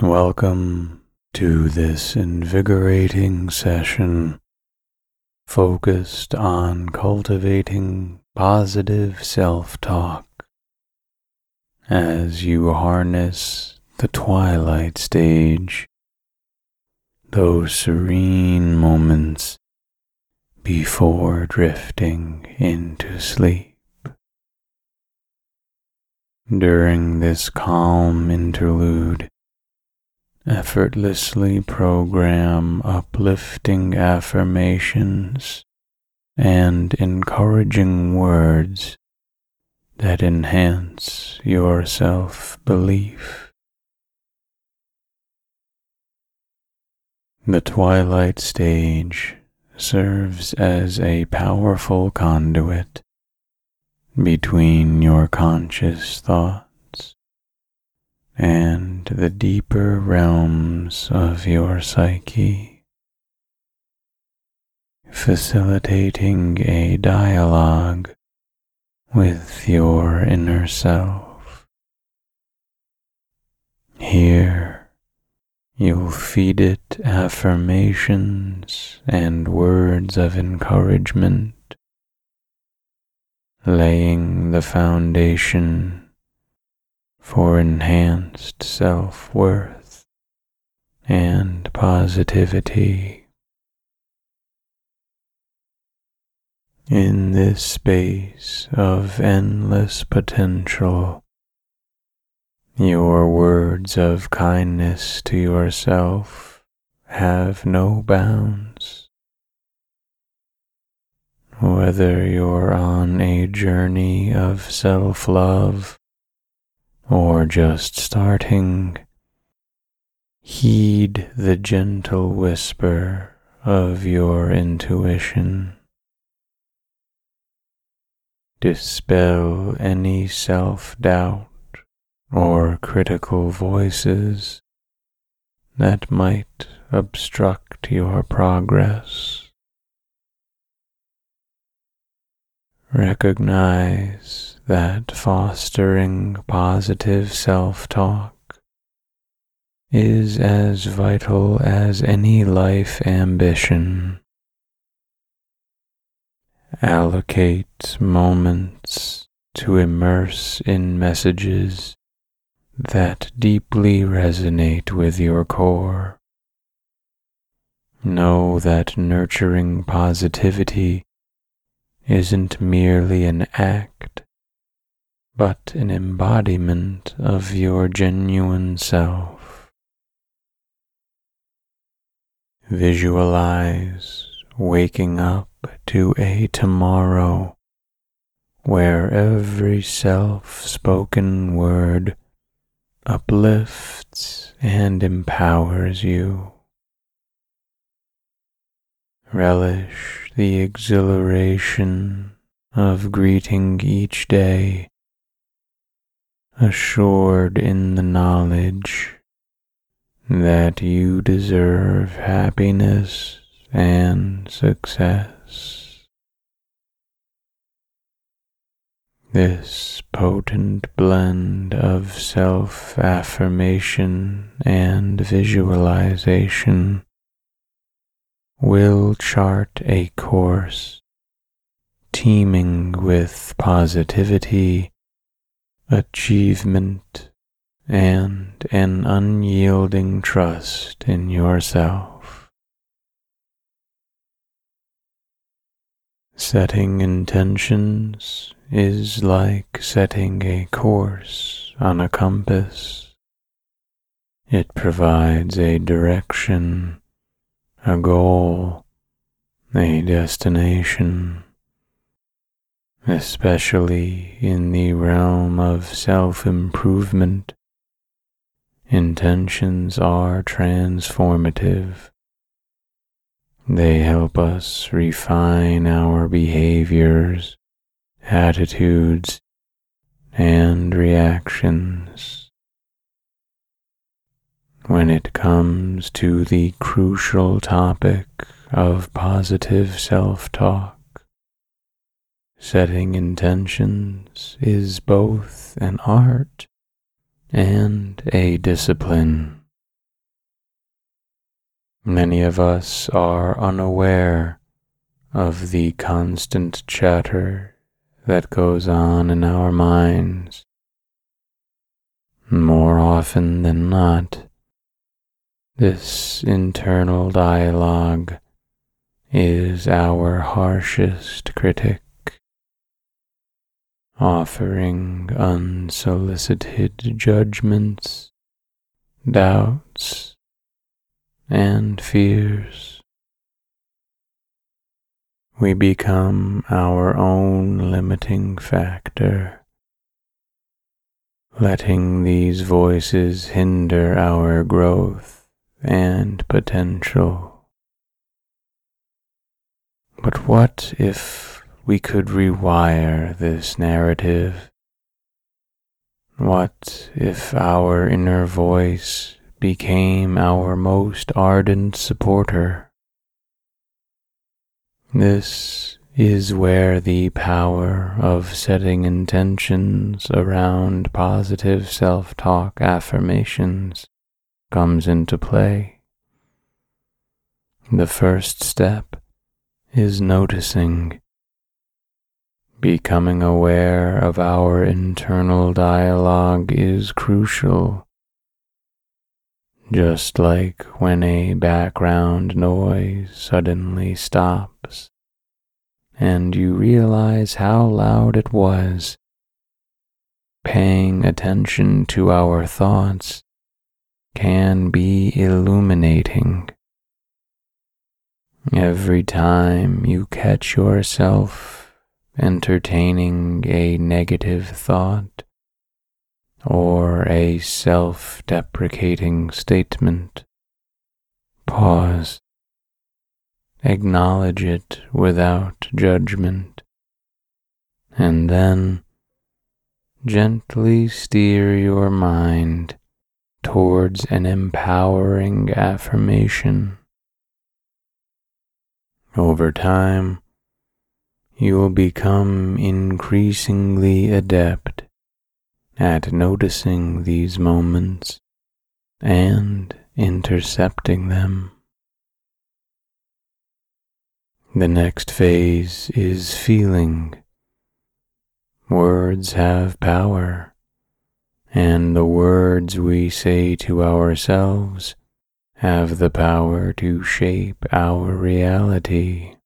Welcome to this invigorating session focused on cultivating positive self talk as you harness the twilight stage, those serene moments before drifting into sleep. During this calm interlude, effortlessly program uplifting affirmations and encouraging words that enhance your self belief. The twilight stage serves as a powerful conduit between your conscious thought and the deeper realms of your psyche, facilitating a dialogue with your inner self. Here, you'll feed it affirmations and words of encouragement, laying the foundation for enhanced self worth and positivity. In this space of endless potential, your words of kindness to yourself have no bounds. Whether you're on a journey of self love or just starting, heed the gentle whisper of your intuition. Dispel any self doubt or critical voices that might obstruct your progress. Recognize that fostering positive self talk is as vital as any life ambition. Allocate moments to immerse in messages that deeply resonate with your core. Know that nurturing positivity isn't merely an act but an embodiment of your genuine self. Visualize waking up to a tomorrow where every self spoken word uplifts and empowers you. Relish the exhilaration of greeting each day assured in the knowledge that you deserve happiness and success. This potent blend of self affirmation and visualization will chart a course teeming with positivity achievement, and an unyielding trust in yourself. Setting intentions is like setting a course on a compass. It provides a direction, a goal, a destination especially in the realm of self improvement. Intentions are transformative. They help us refine our behaviors, attitudes, and reactions. When it comes to the crucial topic of positive self talk, Setting intentions is both an art and a discipline. Many of us are unaware of the constant chatter that goes on in our minds. More often than not, this internal dialogue is our harshest critic offering unsolicited judgments, doubts, and fears. We become our own limiting factor, letting these voices hinder our growth and potential. But what if we could rewire this narrative? What if our inner voice became our most ardent supporter? This is where the power of setting intentions around positive self talk affirmations comes into play. The first step is noticing Becoming aware of our internal dialogue is crucial. Just like when a background noise suddenly stops and you realize how loud it was, paying attention to our thoughts can be illuminating. Every time you catch yourself entertaining a negative thought or a self deprecating statement. Pause. Acknowledge it without judgment. And then gently steer your mind towards an empowering affirmation. Over time, you will become increasingly adept at noticing these moments and intercepting them. The next phase is feeling. Words have power, and the words we say to ourselves have the power to shape our reality.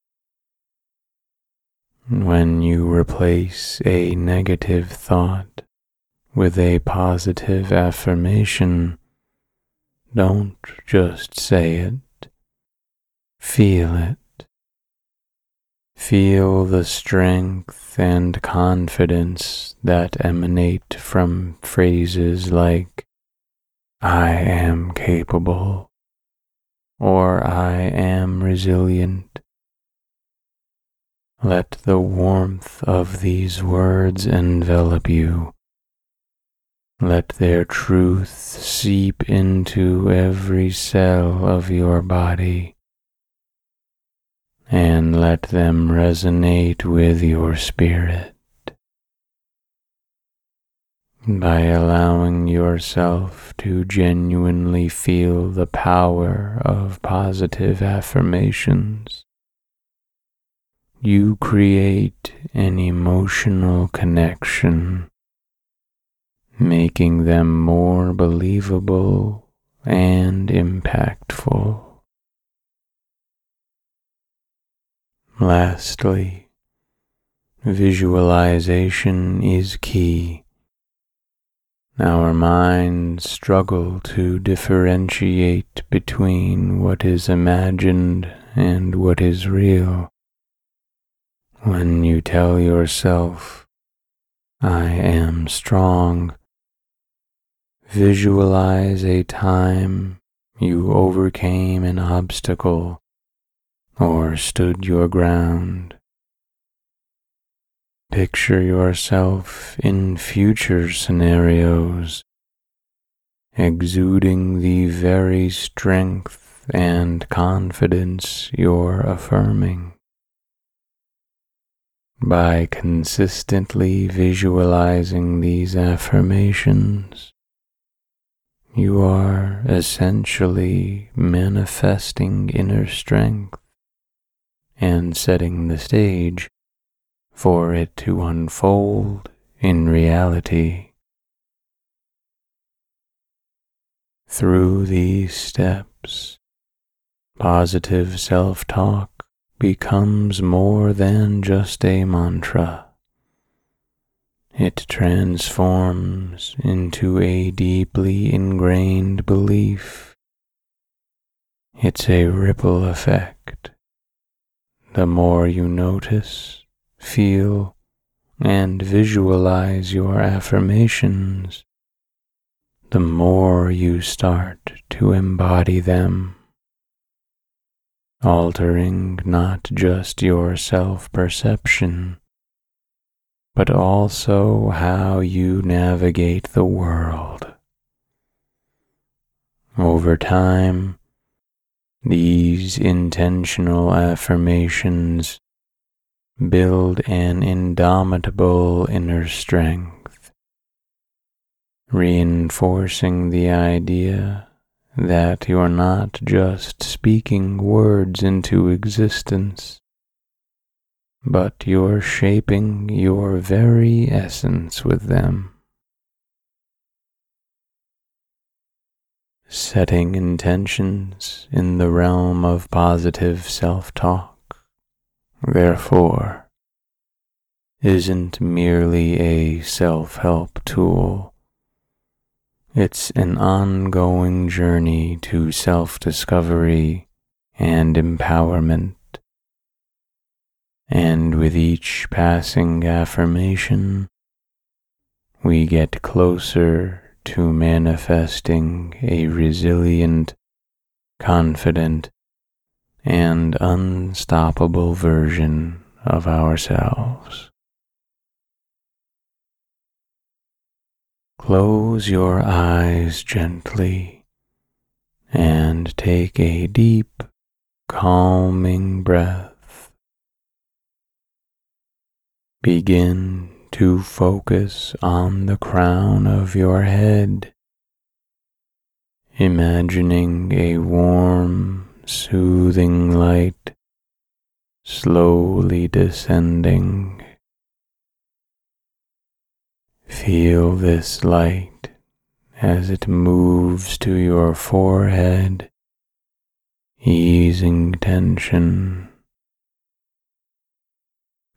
When you replace a negative thought with a positive affirmation, don't just say it, feel it. Feel the strength and confidence that emanate from phrases like, I am capable, or I am resilient let the warmth of these words envelop you. Let their truth seep into every cell of your body, and let them resonate with your spirit. By allowing yourself to genuinely feel the power of positive affirmations, you create an emotional connection making them more believable and impactful. Lastly, visualization is key. Our minds struggle to differentiate between what is imagined and what is real. When you tell yourself, I am strong, visualize a time you overcame an obstacle or stood your ground. Picture yourself in future scenarios, exuding the very strength and confidence you're affirming. By consistently visualizing these affirmations, you are essentially manifesting inner strength and setting the stage for it to unfold in reality. Through these steps, positive self talk becomes more than just a mantra. It transforms into a deeply ingrained belief. It's a ripple effect the more you notice, feel, and visualize your affirmations, the more you start to embody them, altering not just your self perception, but also how you navigate the world. Over time, these intentional affirmations build an indomitable inner strength, reinforcing the idea that you're not just speaking words into existence, but you're shaping your very essence with them. setting intentions in the realm of positive self talk, therefore, isn't merely a self help tool. It's an ongoing journey to self discovery and empowerment. And with each passing affirmation, we get closer to manifesting a resilient, confident, and unstoppable version of ourselves. Close your eyes gently and take a deep, calming breath. Begin to focus on the crown of your head, imagining a warm, soothing light slowly descending. Feel this light as it moves to your forehead, easing tension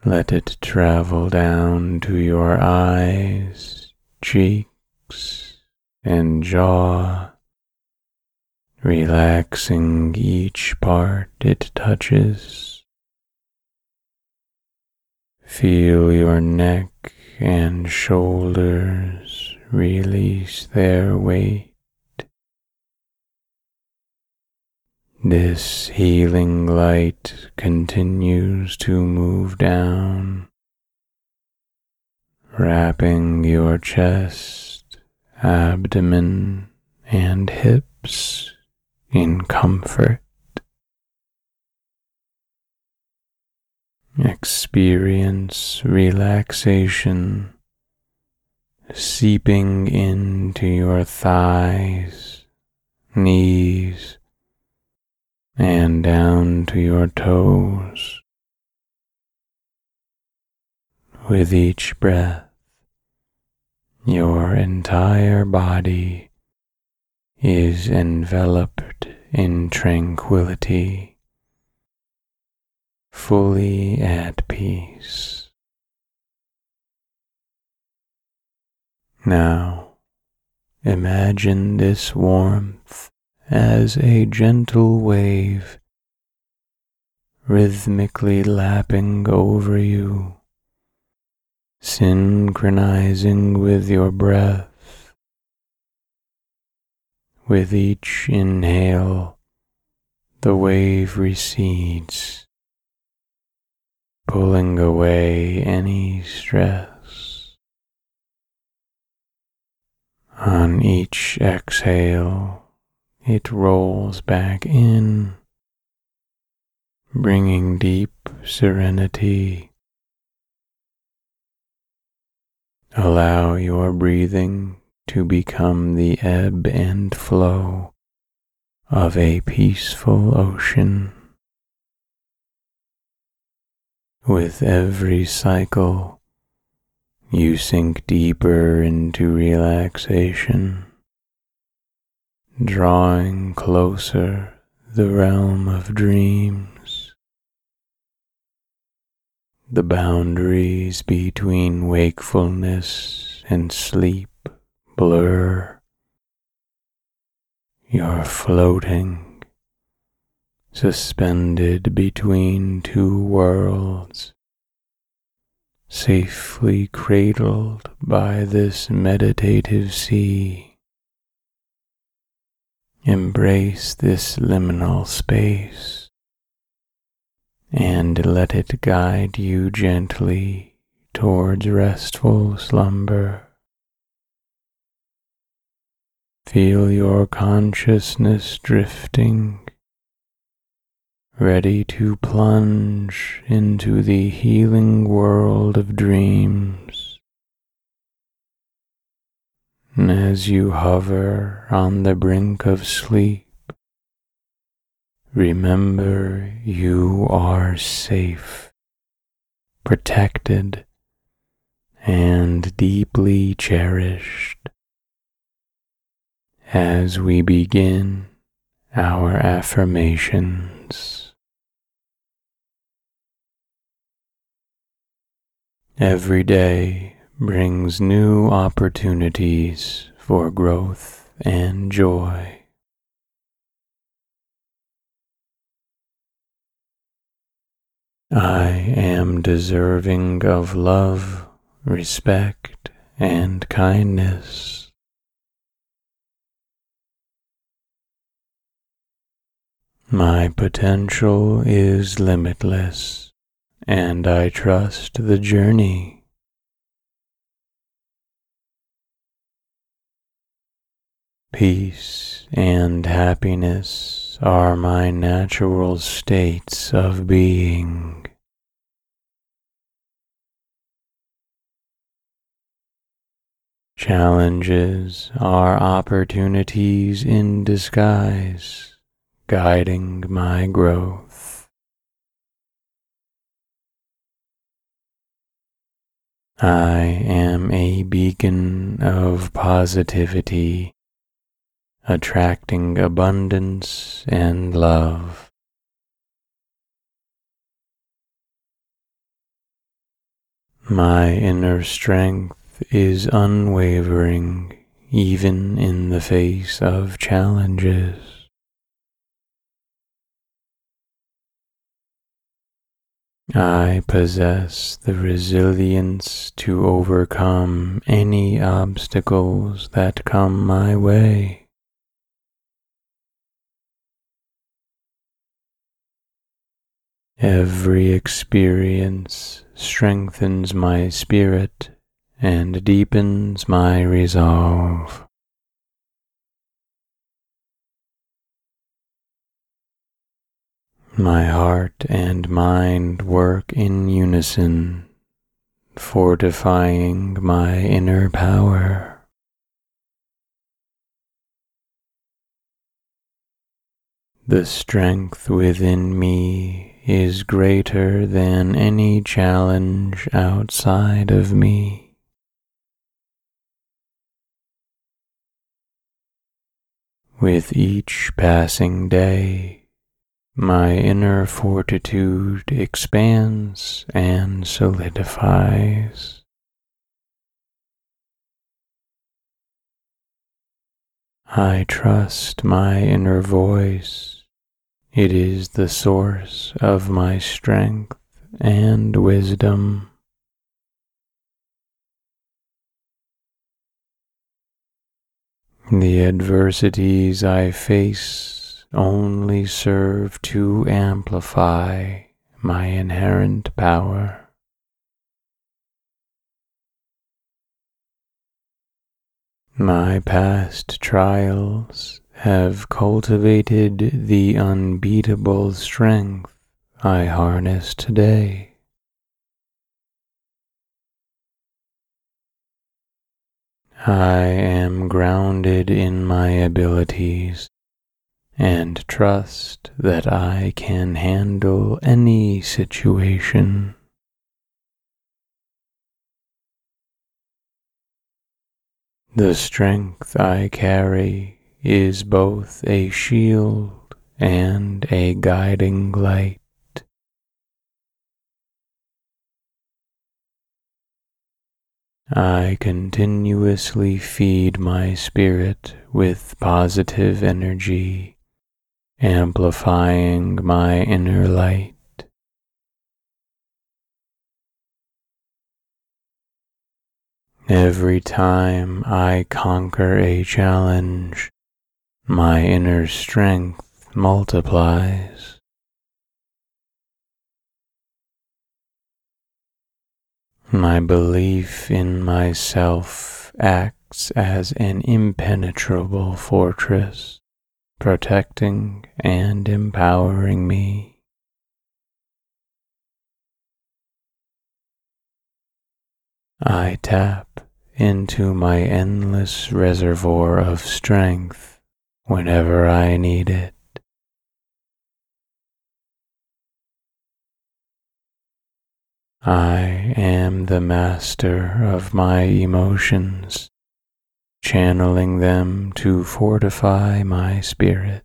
let it travel down to your eyes, cheeks, and jaw, relaxing each part it touches. Feel your neck and shoulders release their weight. This healing light continues to move down, wrapping your chest, abdomen, and hips in comfort. Experience relaxation seeping into your thighs, knees, and down to your toes. With each breath, Your entire body is enveloped in tranquility, fully at peace. Now, imagine this warmth as a gentle wave rhythmically lapping over you, synchronizing with your breath. With each inhale, the wave recedes, pulling away any stress. On each exhale, it rolls back in, bringing deep serenity. Allow your breathing to become the ebb and flow of a peaceful ocean. With every cycle, you sink deeper into relaxation, drawing closer the realm of dreams. The boundaries between wakefulness and sleep blur. You're floating, suspended between two worlds, safely cradled by this meditative sea. Embrace this liminal space and let it guide you gently towards restful slumber. Feel your consciousness drifting, ready to plunge into the healing world of dreams. As you hover on the brink of sleep, remember you are safe, protected, and deeply cherished as we begin our affirmations. Every day brings new opportunities for growth and joy. I am deserving of love, respect, and kindness. My potential is limitless, and I trust the journey. Peace and happiness are my natural states of being. Challenges are opportunities in disguise guiding my growth. I am a beacon of positivity, attracting abundance and love. My inner strength is unwavering even in the face of challenges. I possess the resilience to overcome any obstacles that come my way. Every experience strengthens my spirit and deepens my resolve. My heart and mind work in unison, fortifying my inner power. The strength within me is greater than any challenge outside of me. With each passing day, my inner fortitude expands and solidifies. I trust my inner voice. It is the source of my strength and wisdom. The adversities I face only serve to amplify my inherent power. My past trials have cultivated the unbeatable strength I harness today. I am grounded in my abilities and trust that I can handle any situation. The strength I carry is both a shield and a guiding light. I continuously feed my spirit with positive energy, amplifying my inner light. Every time I conquer a challenge, my inner strength multiplies. My belief in myself acts as an impenetrable fortress, protecting and empowering me. I tap into my endless reservoir of strength whenever I need it. I am the master of my emotions, channeling them to fortify my spirit.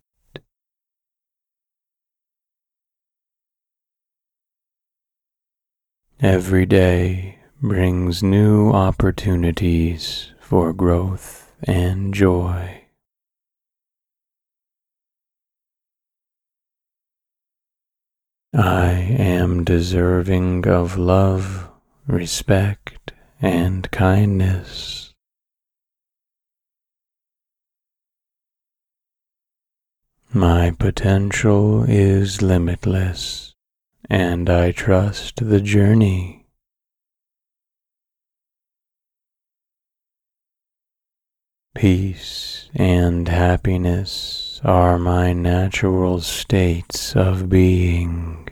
Every day brings new opportunities for growth and joy. I am deserving of love, respect, and kindness. My potential is limitless, and I trust the journey. Peace and happiness are my natural states of being.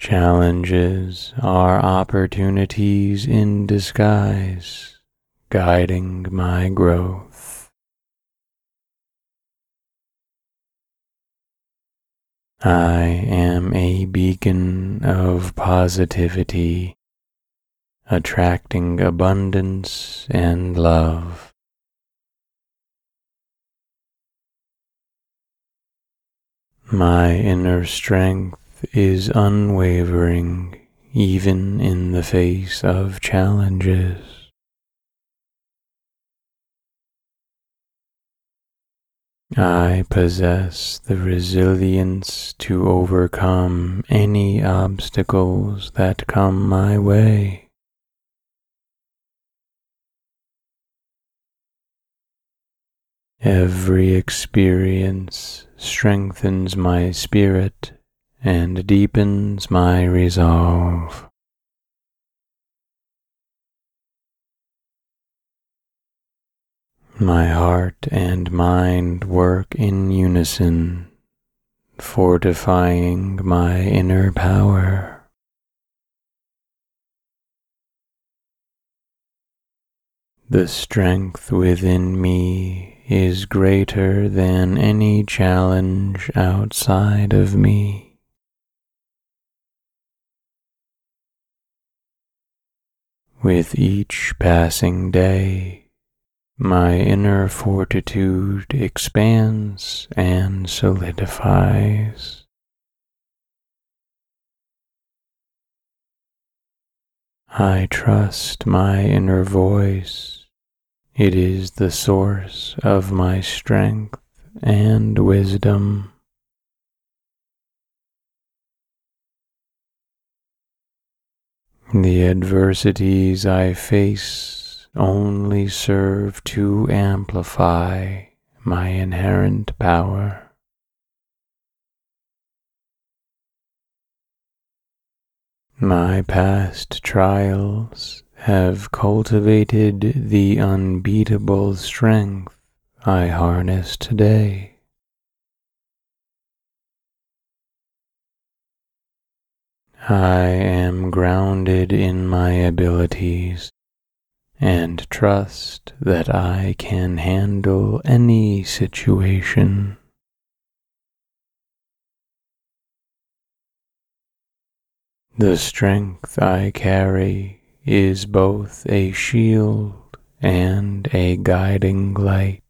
Challenges are opportunities in disguise, guiding my growth. I am a beacon of positivity attracting abundance and love. My inner strength is unwavering even in the face of challenges. I possess the resilience to overcome any obstacles that come my way. Every experience strengthens my spirit and deepens my resolve. My heart and mind work in unison, fortifying my inner power. The strength within me is greater than any challenge outside of me. With each passing day, my inner fortitude expands and solidifies. I trust my inner voice. It is the source of my strength and wisdom. The adversities I face only serve to amplify my inherent power. My past trials have cultivated the unbeatable strength I harness today. I am grounded in my abilities and trust that I can handle any situation. The strength I carry is both a shield and a guiding light.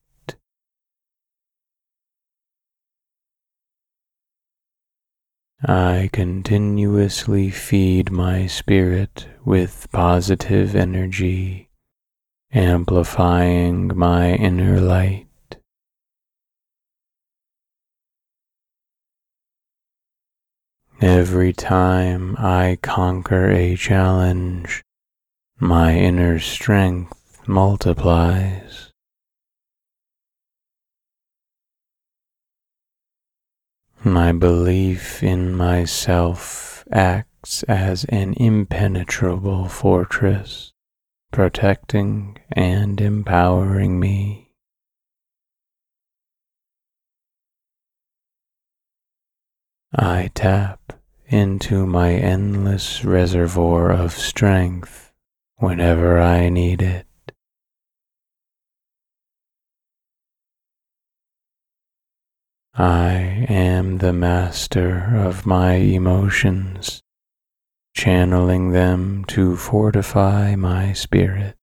I continuously feed my spirit with positive energy, amplifying my inner light. Every time I conquer a challenge, my inner strength multiplies. My belief in myself acts as an impenetrable fortress, protecting and empowering me. I tap into my endless reservoir of strength whenever I need it. I am the master of my emotions, channeling them to fortify my spirit.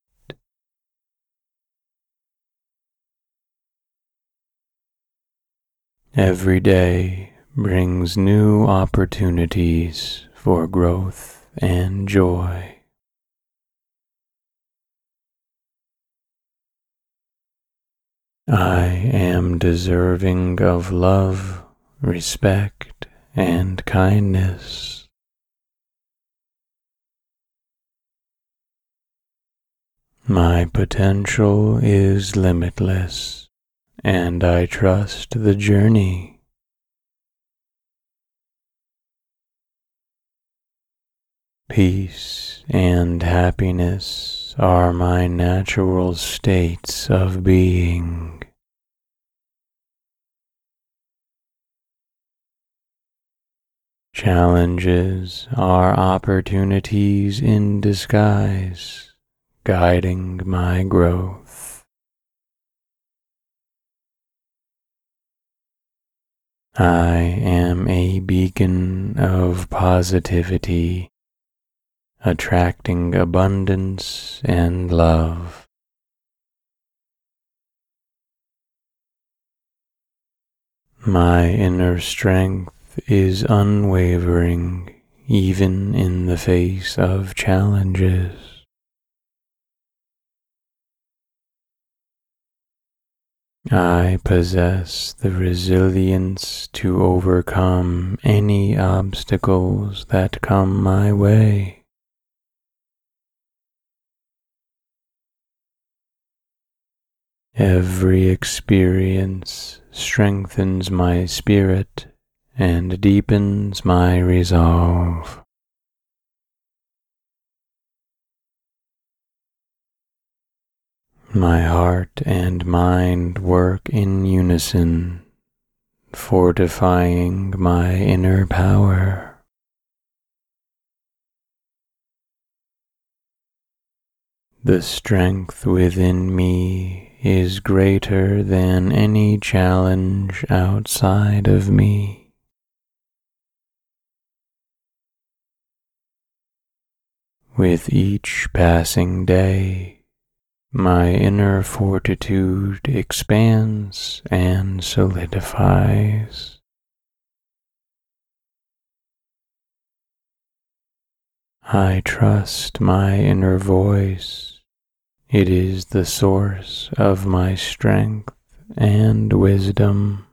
Every day brings new opportunities for growth and joy. I am deserving of love, respect, and kindness. My potential is limitless, and I trust the journey. Peace and happiness are my natural states of being. Challenges are opportunities in disguise, guiding my growth. I am a beacon of positivity, attracting abundance and love. My inner strength is unwavering even in the face of challenges. I possess the resilience to overcome any obstacles that come my way. Every experience strengthens my spirit and deepens my resolve. My heart and mind work in unison, fortifying my inner power. The strength within me is greater than any challenge outside of me. With each passing day, my inner fortitude expands and solidifies. I trust my inner voice. It is the source of my strength and wisdom.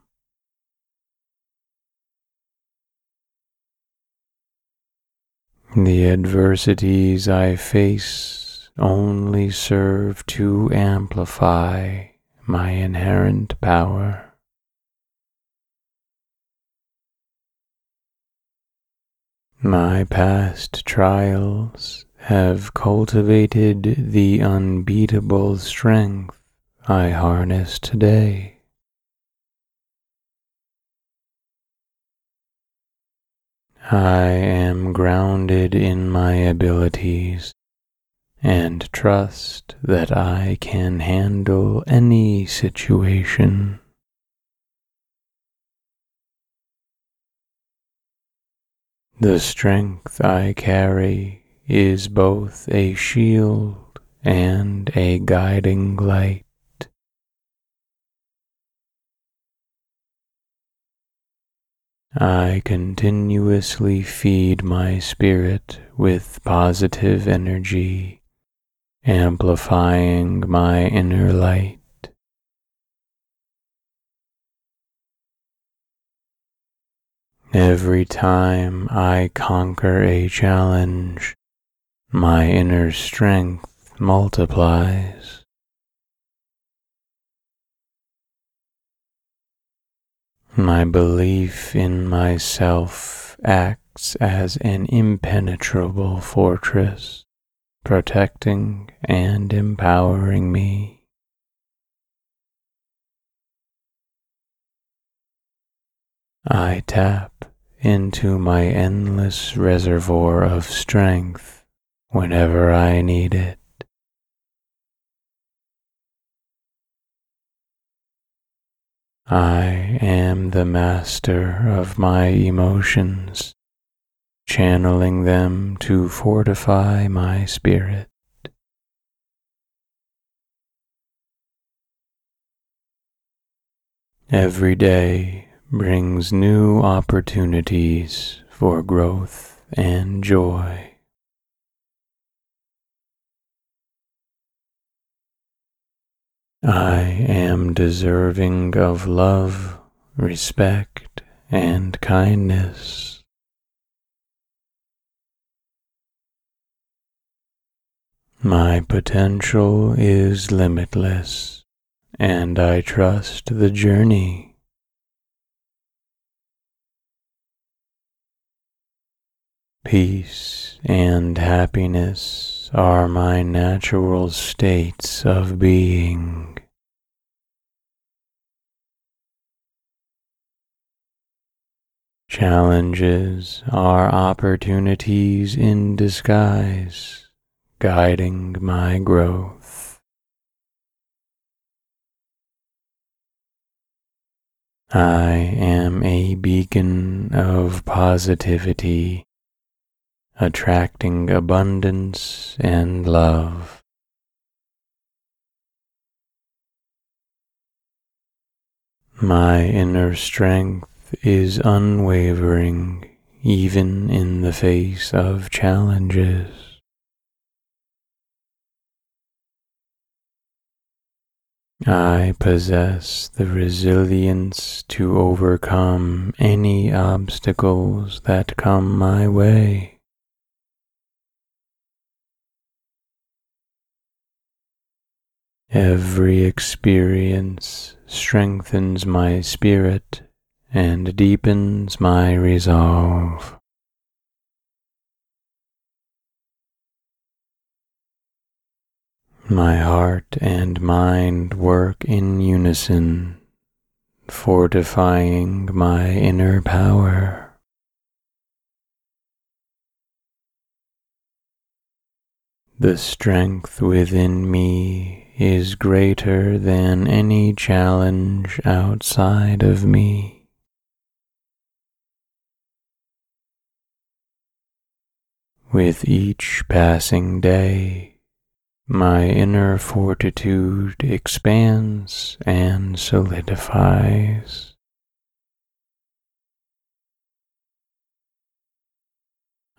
The adversities I face only serve to amplify my inherent power. My past trials have cultivated the unbeatable strength I harness today. I am grounded in my abilities and trust that I can handle any situation. The strength I carry is both a shield and a guiding light. I continuously feed my spirit with positive energy, amplifying my inner light. Every time I conquer a challenge, my inner strength multiplies. My belief in myself acts as an impenetrable fortress, protecting and empowering me. I tap into my endless reservoir of strength whenever I need it. I am the master of my emotions, channeling them to fortify my spirit. Every day brings new opportunities for growth and joy. I am deserving of love, respect, and kindness. My potential is limitless, and I trust the journey. Peace and happiness are my natural states of being. Challenges are opportunities in disguise, guiding my growth. I am a beacon of positivity, attracting abundance and love. My inner strength is unwavering even in the face of challenges. I possess the resilience to overcome any obstacles that come my way. Every experience strengthens my spirit and deepens my resolve. My heart and mind work in unison, fortifying my inner power. The strength within me is greater than any challenge outside of me. With each passing day, my inner fortitude expands and solidifies.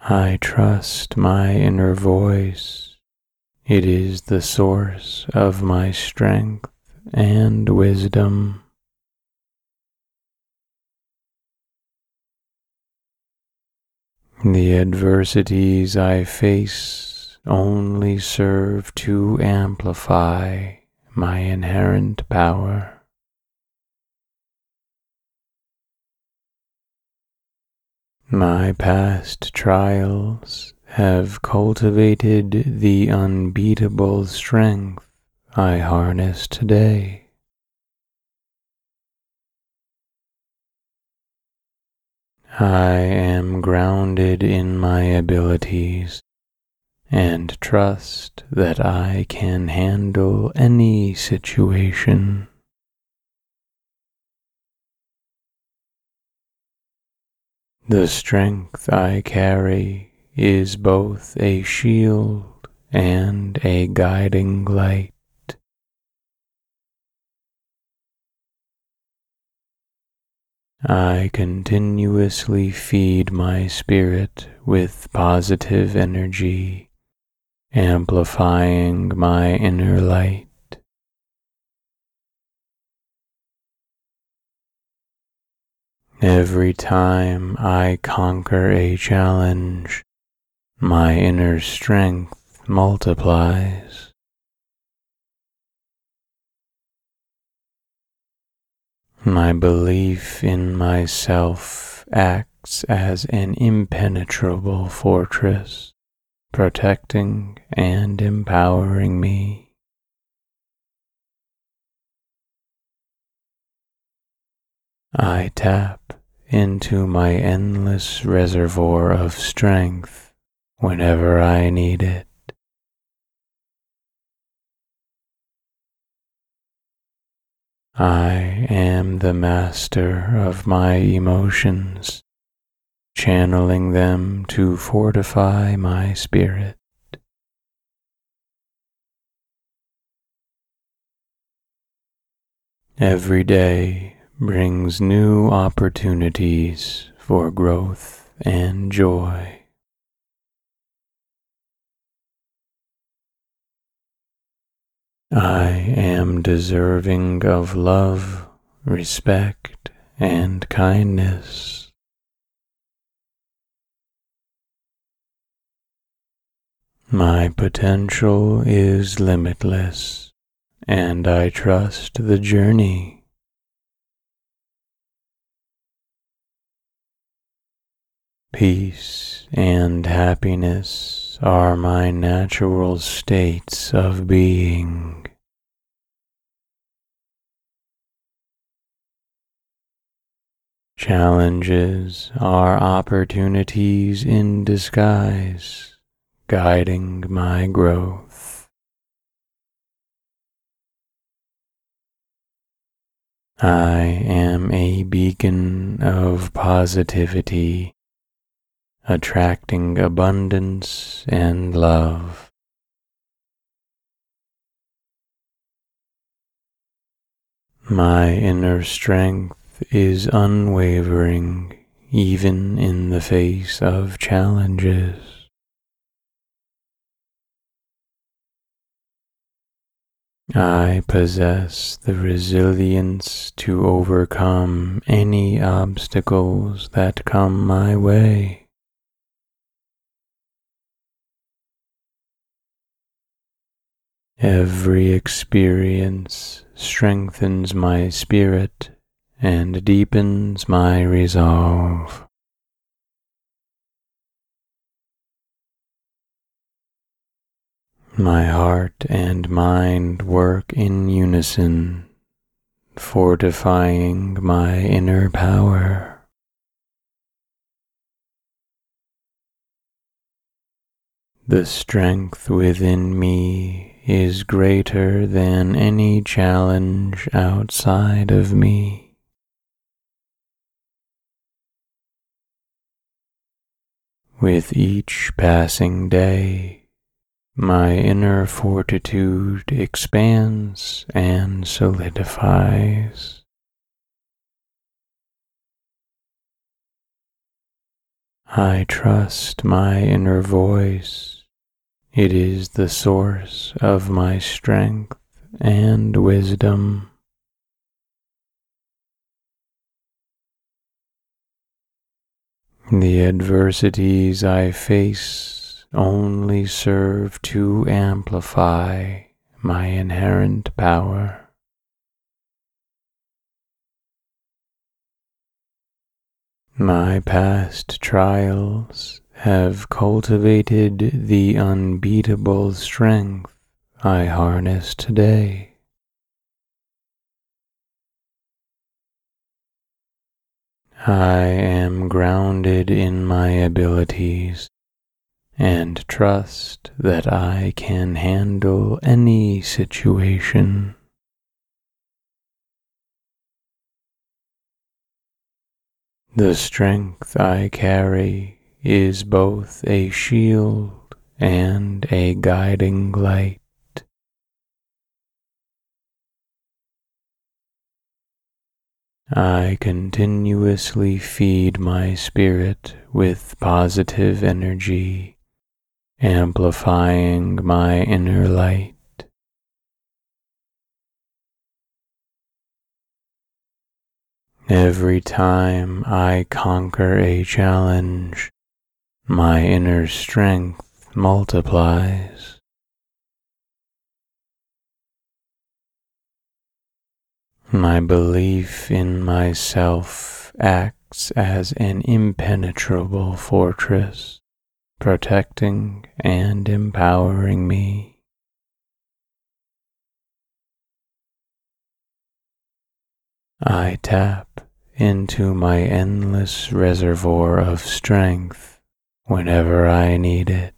I trust my inner voice. It is the source of my strength and wisdom. The adversities I face only serve to amplify my inherent power. My past trials have cultivated the unbeatable strength I harness today. I am grounded in my abilities and trust that I can handle any situation. The strength I carry is both a shield and a guiding light. I continuously feed my spirit with positive energy, amplifying my inner light. Every time I conquer a challenge, my inner strength multiplies. My belief in myself acts as an impenetrable fortress, protecting and empowering me. I tap into my endless reservoir of strength whenever I need it. I am the master of my emotions, channeling them to fortify my spirit. Every day brings new opportunities for growth and joy. I am deserving of love, respect, and kindness. My potential is limitless, and I trust the journey. Peace and happiness are my natural states of being. Challenges are opportunities in disguise, guiding my growth. I am a beacon of positivity attracting abundance and love. My inner strength is unwavering even in the face of challenges. I possess the resilience to overcome any obstacles that come my way. Every experience strengthens my spirit and deepens my resolve. My heart and mind work in unison, fortifying my inner power. The strength within me is greater than any challenge outside of me. With each passing day, my inner fortitude expands and solidifies. I trust my inner voice. It is the source of my strength and wisdom. The adversities I face only serve to amplify my inherent power. My past trials have cultivated the unbeatable strength I harness today. I am grounded in my abilities and trust that I can handle any situation. The strength I carry is both a shield and a guiding light. I continuously feed my spirit with positive energy, amplifying my inner light. Every time I conquer a challenge, my inner strength multiplies. My belief in myself acts as an impenetrable fortress, protecting and empowering me. I tap into my endless reservoir of strength whenever I need it.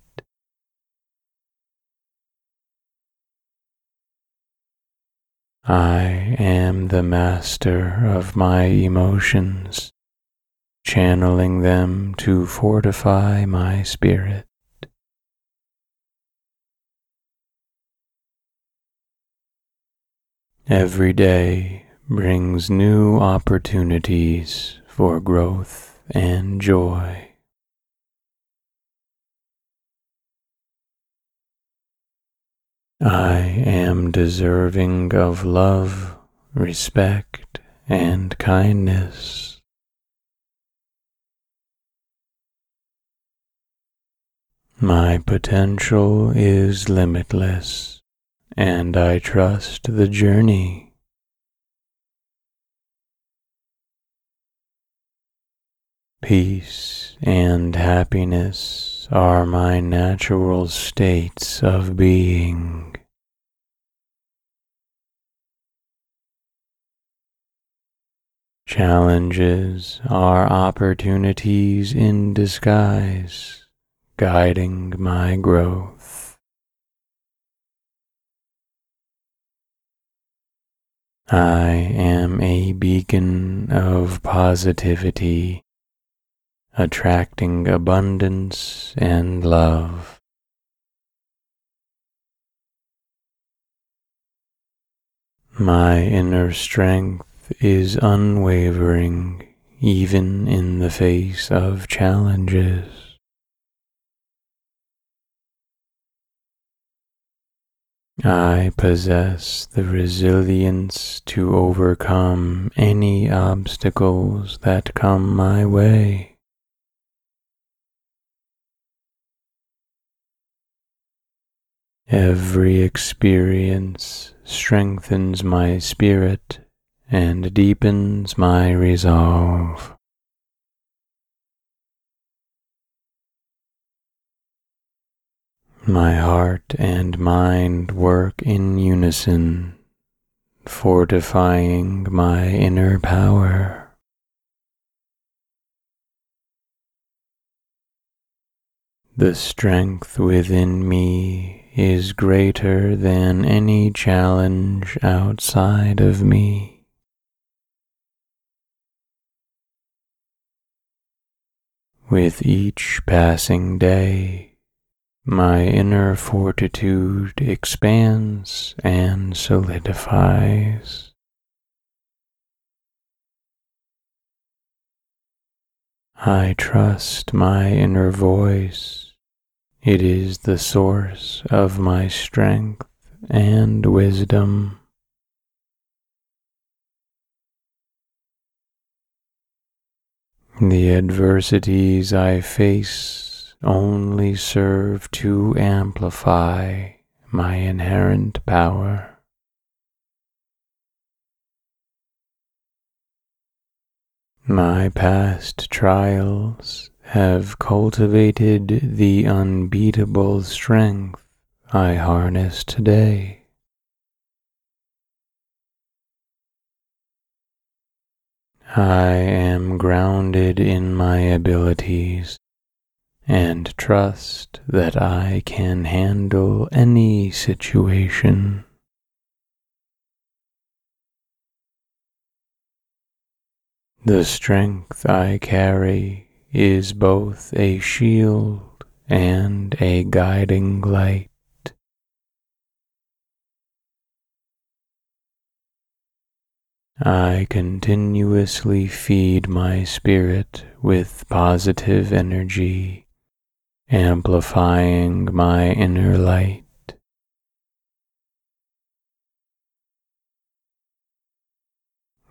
I am the master of my emotions, channeling them to fortify my spirit. Every day brings new opportunities for growth and joy. I am deserving of love, respect, and kindness. My potential is limitless, and I trust the journey. Peace and happiness are my natural states of being. Challenges are opportunities in disguise, guiding my growth. I am a beacon of positivity attracting abundance and love. My inner strength is unwavering even in the face of challenges. I possess the resilience to overcome any obstacles that come my way. Every experience strengthens my spirit and deepens my resolve. My heart and mind work in unison, fortifying my inner power. The strength within me is greater than any challenge outside of me. With each passing day, my inner fortitude expands and solidifies. I trust my inner voice. It is the source of my strength and wisdom. The adversities I face only serve to amplify my inherent power. My past trials have cultivated the unbeatable strength I harness today. I am grounded in my abilities and trust that I can handle any situation. The strength I carry is both a shield and a guiding light. I continuously feed my spirit with positive energy, amplifying my inner light.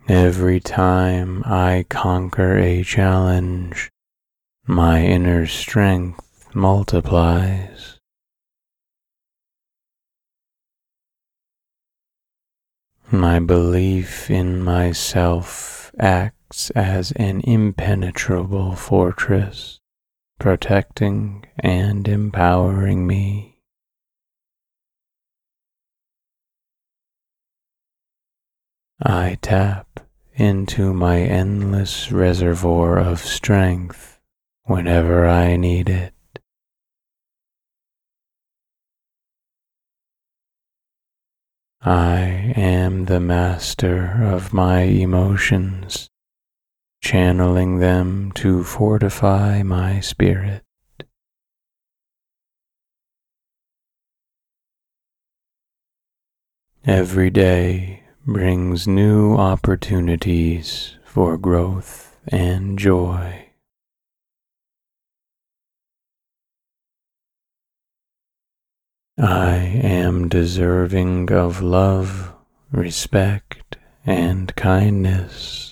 Every time I conquer a challenge, my inner strength multiplies. My belief in myself acts as an impenetrable fortress, protecting and empowering me. I tap into my endless reservoir of strength whenever I need it. I am the master of my emotions, channeling them to fortify my spirit. Every day brings new opportunities for growth and joy. I am deserving of love, respect, and kindness.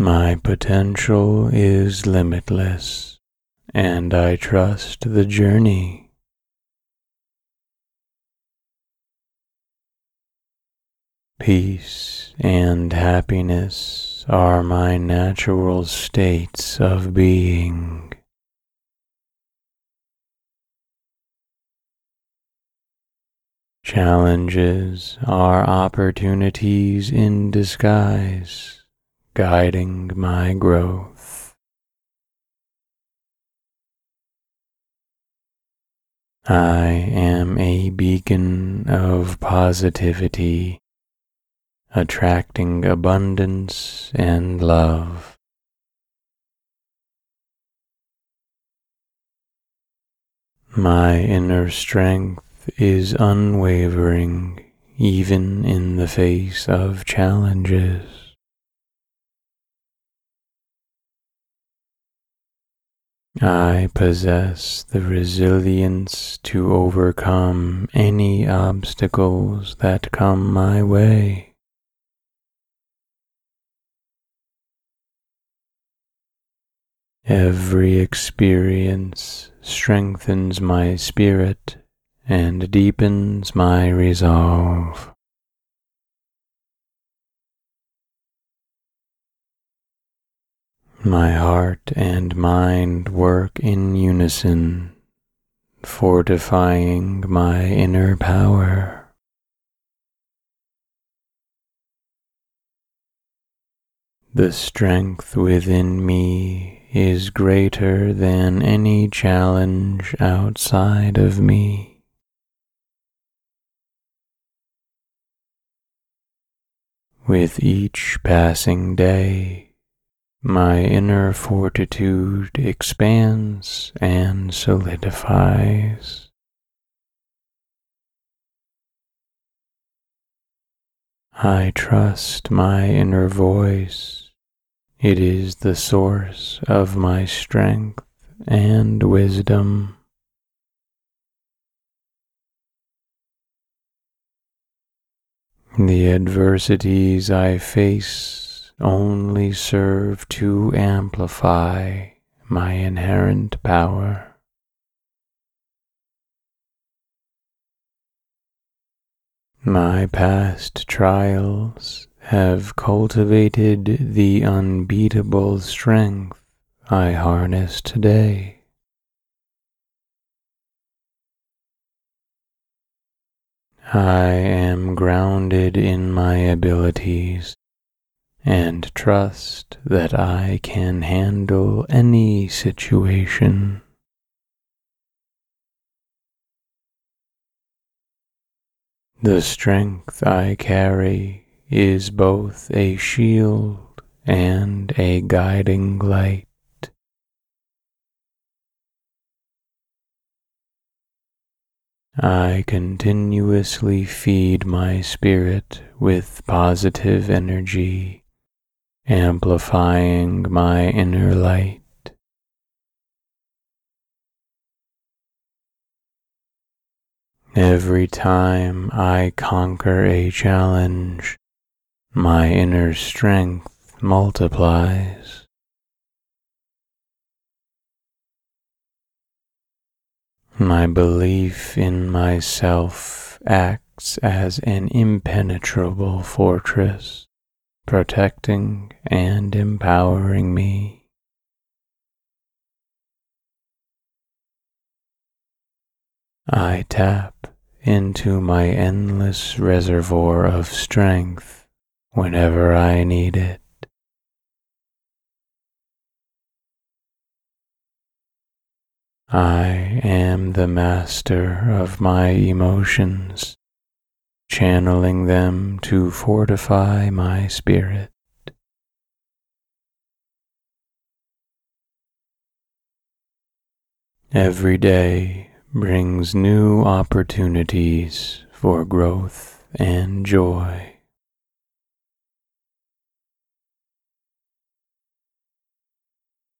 My potential is limitless, and I trust the journey. Peace and happiness are my natural states of being. Challenges are opportunities in disguise, guiding my growth. I am a beacon of positivity attracting abundance and love. My inner strength is unwavering even in the face of challenges. I possess the resilience to overcome any obstacles that come my way. Every experience strengthens my spirit and deepens my resolve. My heart and mind work in unison, fortifying my inner power. The strength within me is greater than any challenge outside of me. With each passing day, my inner fortitude expands and solidifies. I trust my inner voice. It is the source of my strength and wisdom. The adversities I face only serve to amplify my inherent power. My past trials have cultivated the unbeatable strength I harness today. I am grounded in my abilities and trust that I can handle any situation. The strength I carry is both a shield and a guiding light. I continuously feed my spirit with positive energy, amplifying my inner light. Every time I conquer a challenge, my inner strength multiplies. My belief in myself acts as an impenetrable fortress, protecting and empowering me. I tap into my endless reservoir of strength whenever I need it. I am the master of my emotions, channeling them to fortify my spirit. Every day brings new opportunities for growth and joy.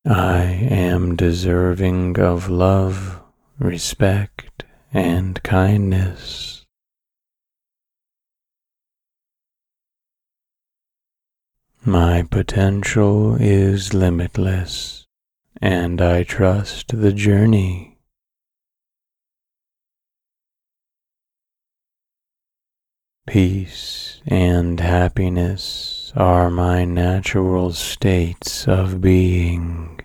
I am deserving of love, respect, and kindness. My potential is limitless, and I trust the journey. Peace and happiness are my natural states of being.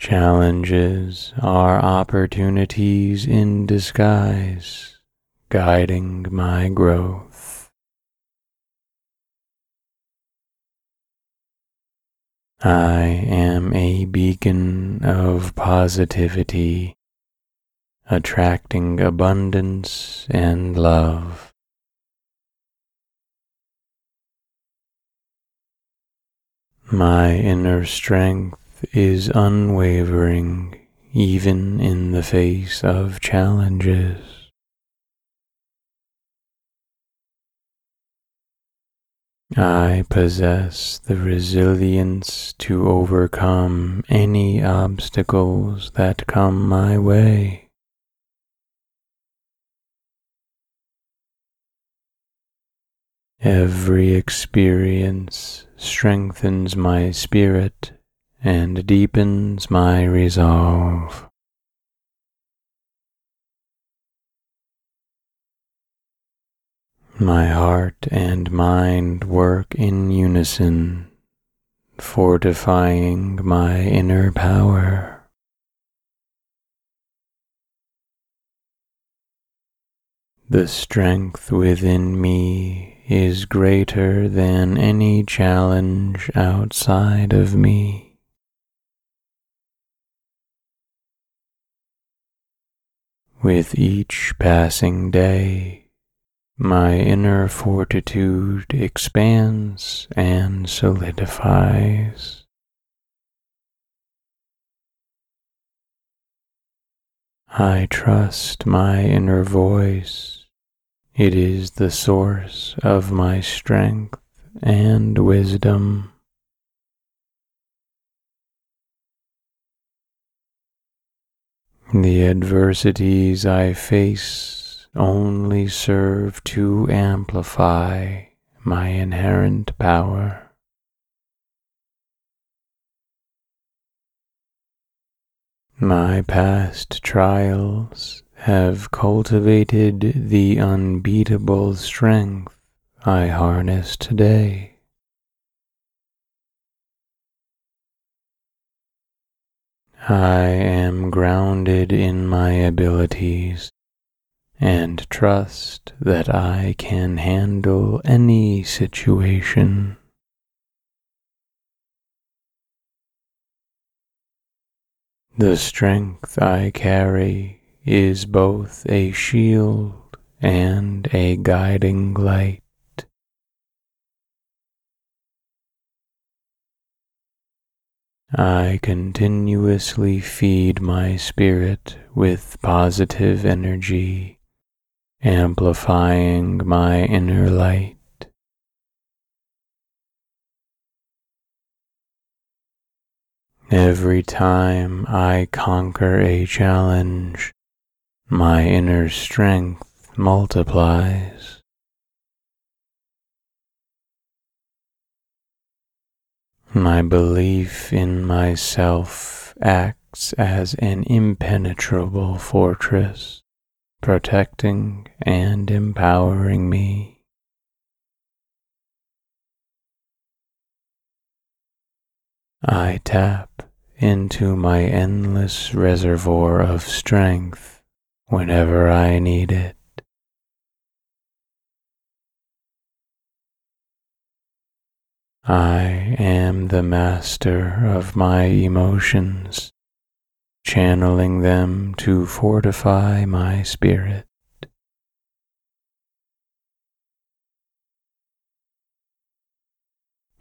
Challenges are opportunities in disguise, guiding my growth. I am a beacon of positivity, attracting abundance and love. My inner strength is unwavering even in the face of challenges. I possess the resilience to overcome any obstacles that come my way. Every experience strengthens my spirit and deepens my resolve. My heart and mind work in unison, fortifying my inner power. The strength within me is greater than any challenge outside of me. With each passing day, my inner fortitude expands and solidifies. I trust my inner voice. It is the source of my strength and wisdom. The adversities I face only serve to amplify my inherent power. My past trials have cultivated the unbeatable strength I harness today. I am grounded in my abilities and trust that I can handle any situation. The strength I carry is both a shield and a guiding light. I continuously feed my spirit with positive energy, amplifying my inner light. Every time I conquer a challenge, my inner strength multiplies. My belief in myself acts as an impenetrable fortress, protecting and empowering me. I tap into my endless reservoir of strength whenever I need it. I am the master of my emotions, channeling them to fortify my spirit.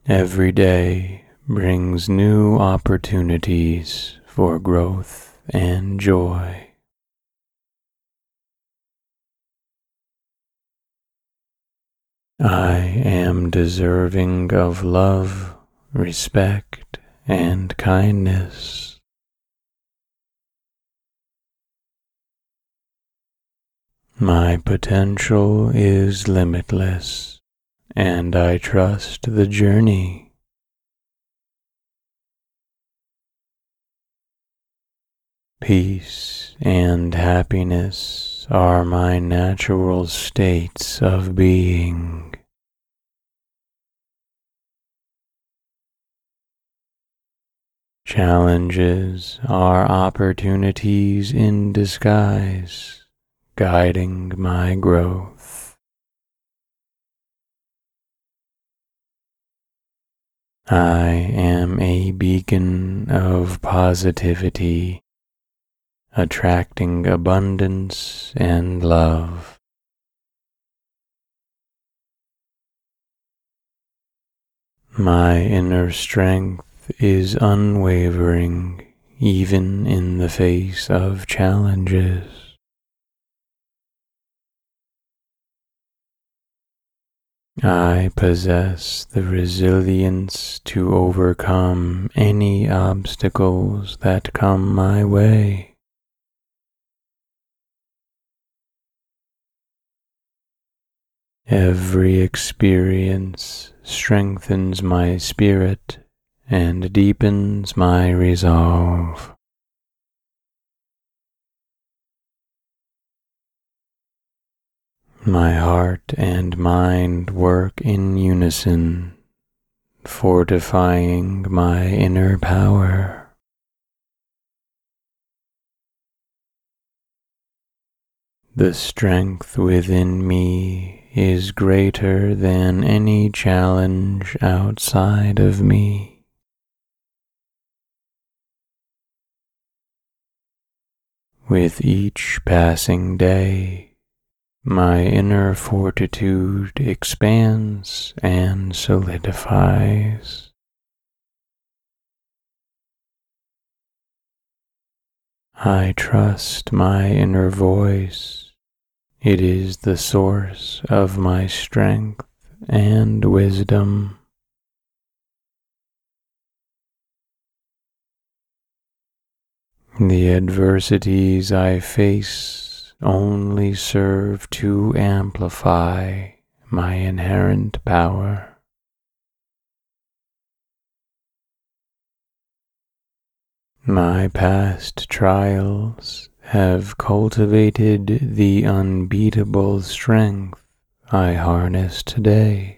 Every day brings new opportunities for growth and joy. I am deserving of love, respect, and kindness. My potential is limitless, and I trust the journey. Peace and happiness are my natural states of being. Challenges are opportunities in disguise, guiding my growth. I am a beacon of positivity attracting abundance and love. My inner strength is unwavering even in the face of challenges. I possess the resilience to overcome any obstacles that come my way. Every experience strengthens my spirit and deepens my resolve. My heart and mind work in unison, fortifying my inner power. The strength within me is greater than any challenge outside of me. With each passing day, my inner fortitude expands and solidifies. I trust my inner voice. It is the source of my strength and wisdom. The adversities I face only serve to amplify my inherent power. My past trials have cultivated the unbeatable strength I harness today.